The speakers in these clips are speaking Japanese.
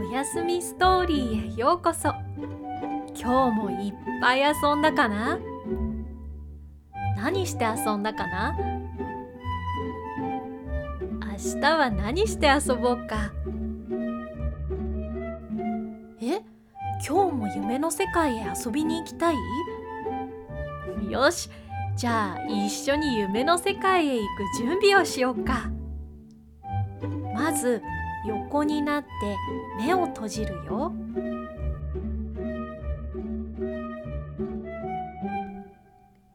おやすみストーリーへようこそ。今日もいっぱい遊んだかな？何して遊んだかな？明日は何して遊ぼうか？え？今日も夢の世界へ遊びに行きたい？よし。じゃあ一緒に夢の世界へ行く準備をしようか。まず横になって目を閉じるよ。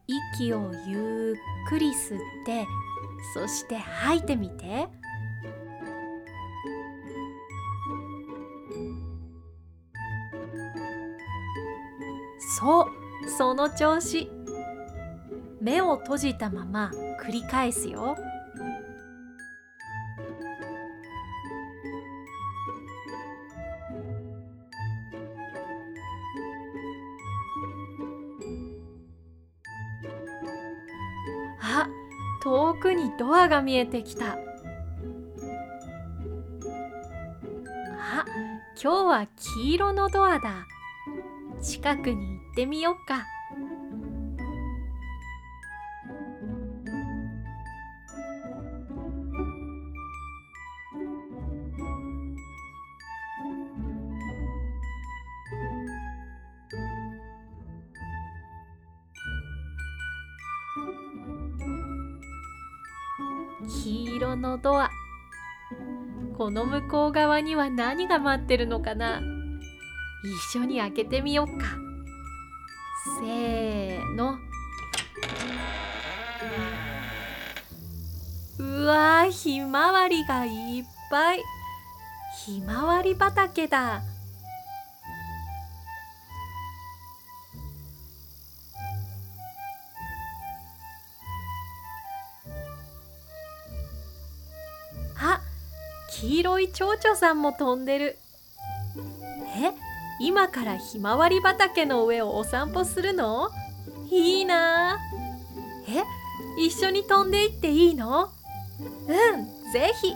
息をゆっくり吸ってそして吐いてみて。そうその調子。目を閉じたまま繰り返すよ。が見えてきた。あ今日は黄色のドアだ。近くに行ってみようか。のドアこの向こう側には何が待ってるのかな。一緒に開けてみようか。せーの。うわーひまわりがいっぱい。ひまわり畑だ。黄色い蝶々さんも飛んでる。え？今からひまわり畑の上をお散歩するの？いいな。え？一緒に飛んでいっていいの？うんぜひ。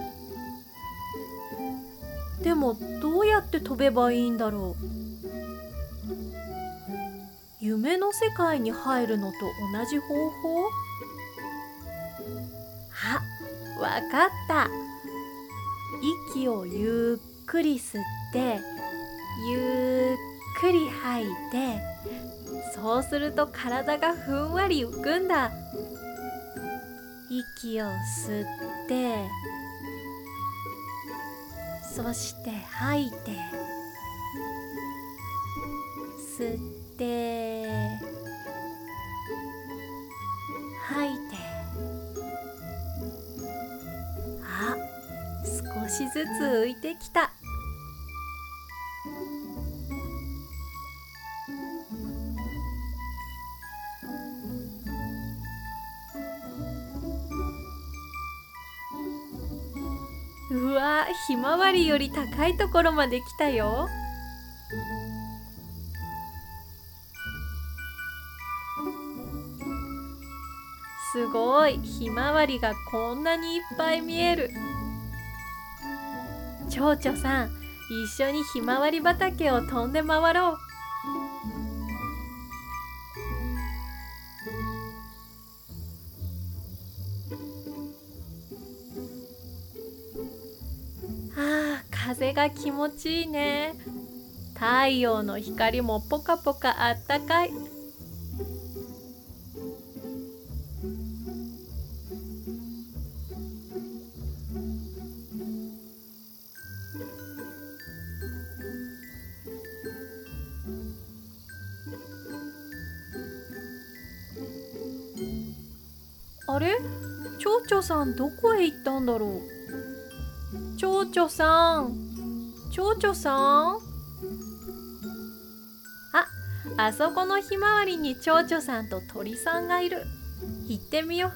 でもどうやって飛べばいいんだろう？夢の世界に入るのと同じ方法？あわかった。息をゆっくり吸ってゆっくり吐いてそうすると体がふんわり浮くんだ。息を吸ってそして吐いて吸って吐いてしずつ浮いてきた。うわひまわりより高いところまで来たよ。すごいひまわりがこんなにいっぱい見える。蝶々さん一緒にひまわり畑を飛んで回ろう。あ風が気持ちいいね。太陽の光もポカポカあったかい。れ？蝶々さんどこへ行ったんだろう？蝶々さん。蝶々さん？ああそこのひまわりに蝶々さんと鳥さんがいる。行ってみよう。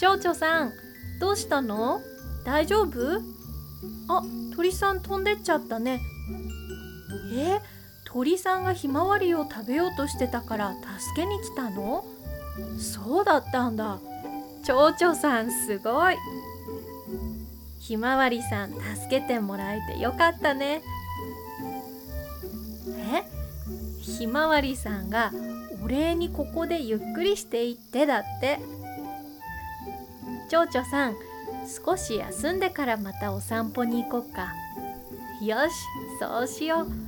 蝶々さんどうしたの？大丈夫？あ鳥さん飛んでっちゃったね。え？鳥さんがひまわりを食べようとしてたから助けに来たの？そうだったんだ。蝶々さんすごい。ひまわりさん助けてもらえてよかったね。え？ひまわりさんがお礼にここでゆっくりしていってだって。蝶々さん少し休んでからまたお散歩に行こっか。よしそうしよう。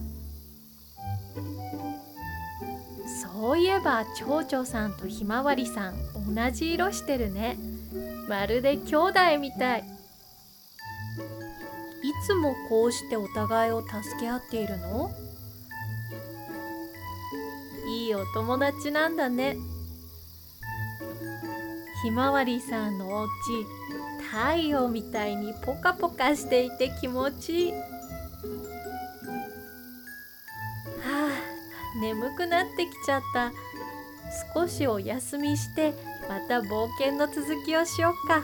そういえば蝶々さんとひまわりさん同じ色してるね。まるで兄弟みたい。いつもこうしてお互いを助け合っているの？いいお友達なんだね。ひまわりさんのお家太陽みたいにポカポカしていて気持ちいい。眠くなってきちゃった少しお休みしてまた冒険の続きをしよっか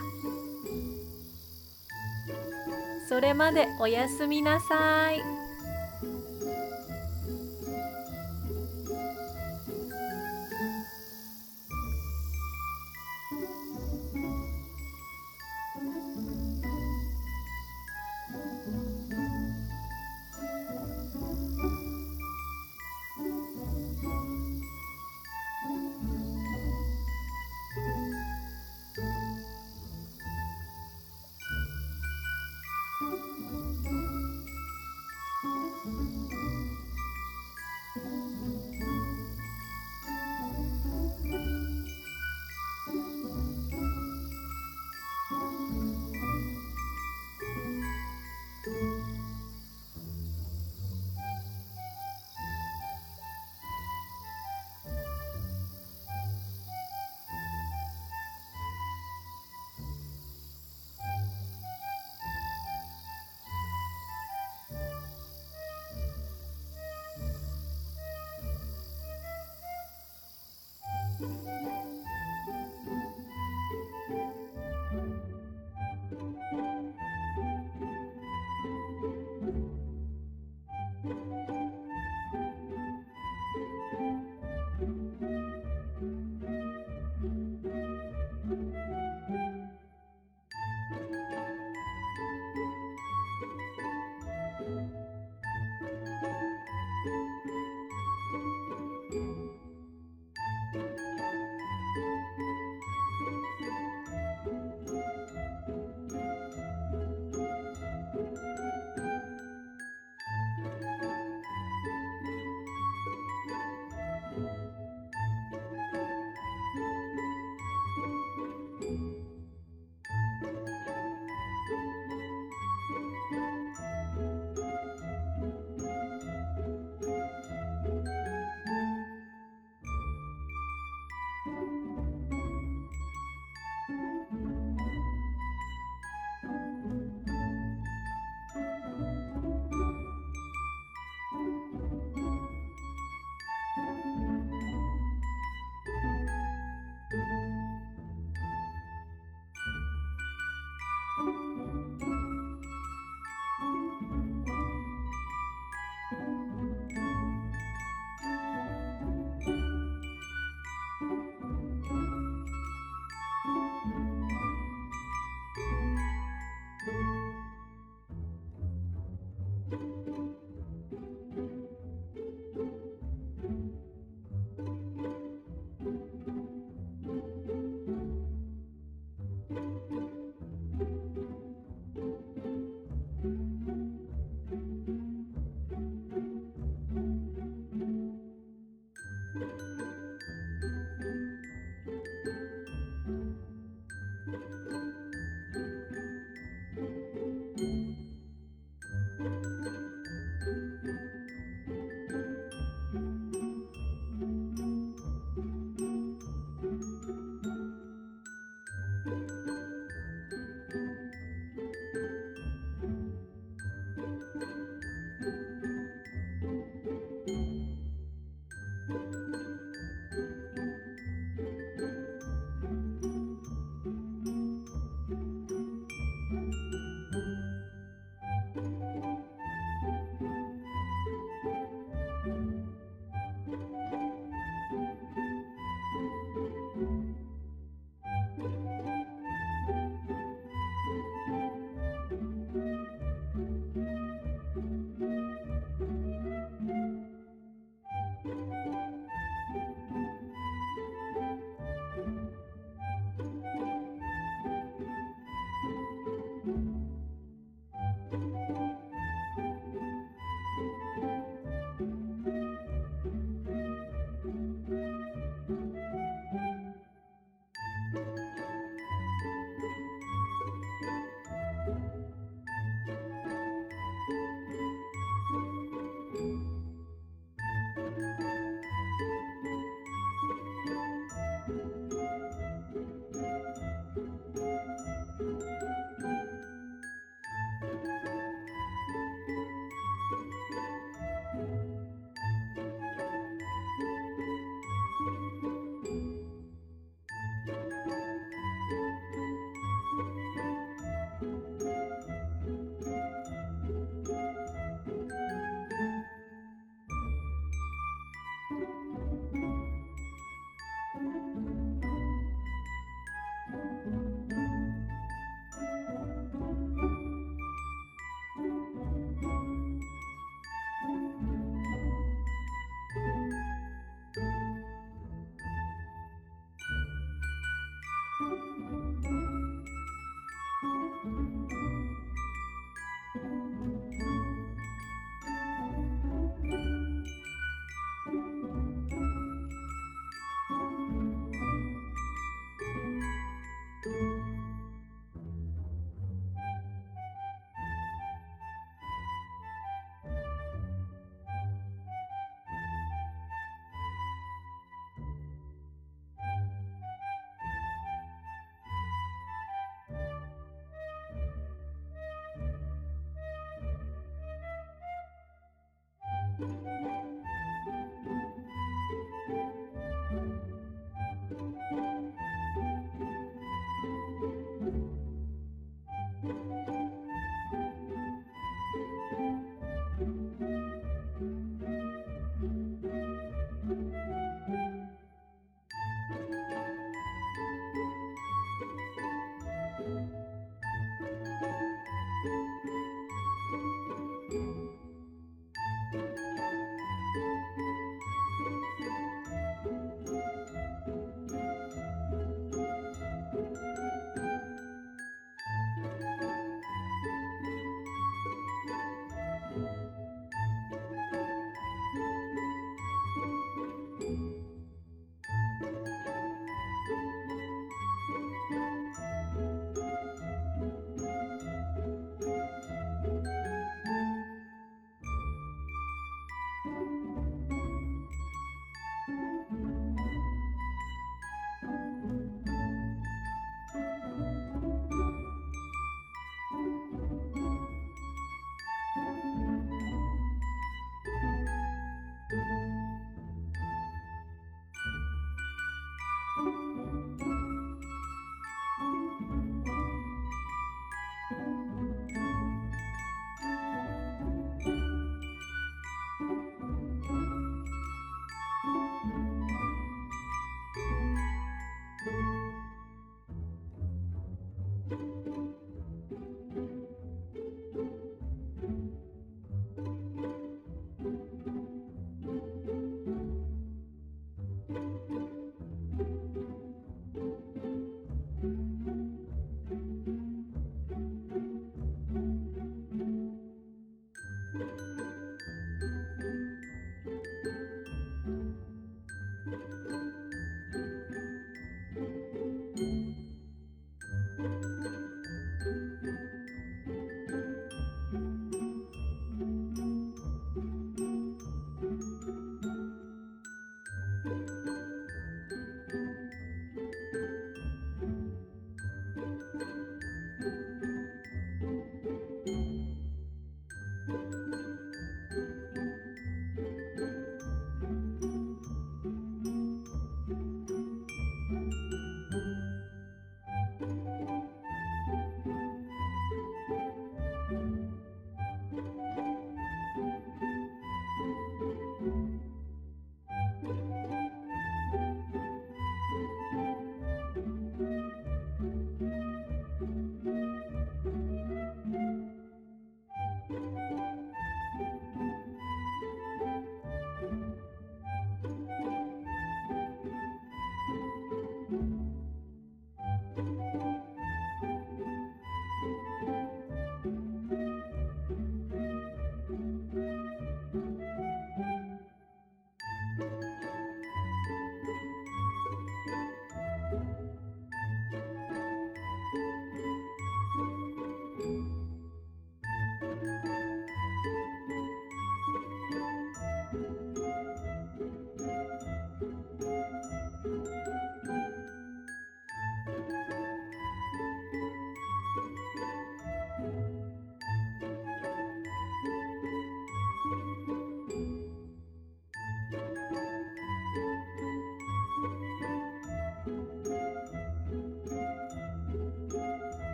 それまでおやすみなさい。「